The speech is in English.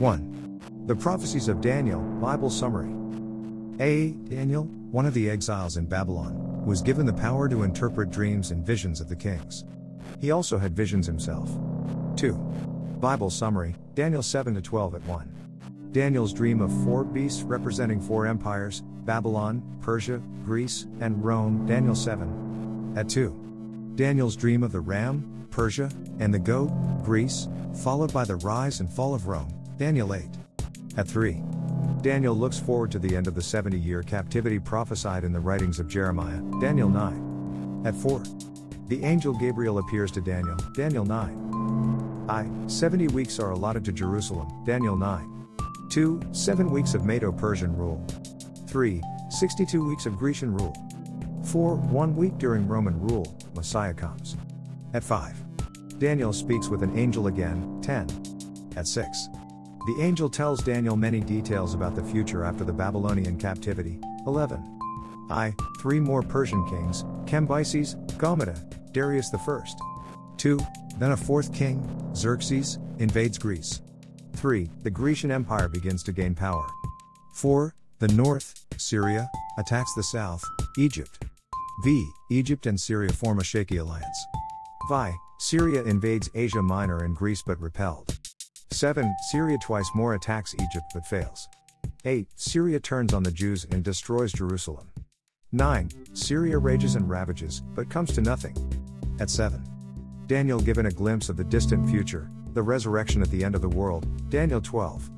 1. The Prophecies of Daniel, Bible Summary. A. Daniel, one of the exiles in Babylon, was given the power to interpret dreams and visions of the kings. He also had visions himself. 2. Bible Summary, Daniel 7 12 at 1. Daniel's dream of four beasts representing four empires Babylon, Persia, Greece, and Rome, Daniel 7. At 2. Daniel's dream of the ram, Persia, and the goat, Greece, followed by the rise and fall of Rome, Daniel 8. At 3. Daniel looks forward to the end of the 70 year captivity prophesied in the writings of Jeremiah, Daniel 9. At 4. The angel Gabriel appears to Daniel, Daniel 9. I. 70 weeks are allotted to Jerusalem, Daniel 9. 2. 7 weeks of Medo Persian rule. 3. 62 weeks of Grecian rule. 4. 1 week during Roman rule, Messiah comes. At 5. Daniel speaks with an angel again, 10. At 6. The angel tells Daniel many details about the future after the Babylonian captivity, 11. I. Three more Persian kings, Cambyses, Gaumata, Darius I. 2. Then a fourth king, Xerxes, invades Greece. 3. The Grecian Empire begins to gain power. 4. The north, Syria, attacks the south, Egypt. V. Egypt and Syria form a shaky alliance. Vi. Syria invades Asia Minor and Greece but repelled. 7. Syria twice more attacks Egypt but fails. 8. Syria turns on the Jews and destroys Jerusalem. 9. Syria rages and ravages, but comes to nothing. At 7. Daniel given a glimpse of the distant future, the resurrection at the end of the world, Daniel 12.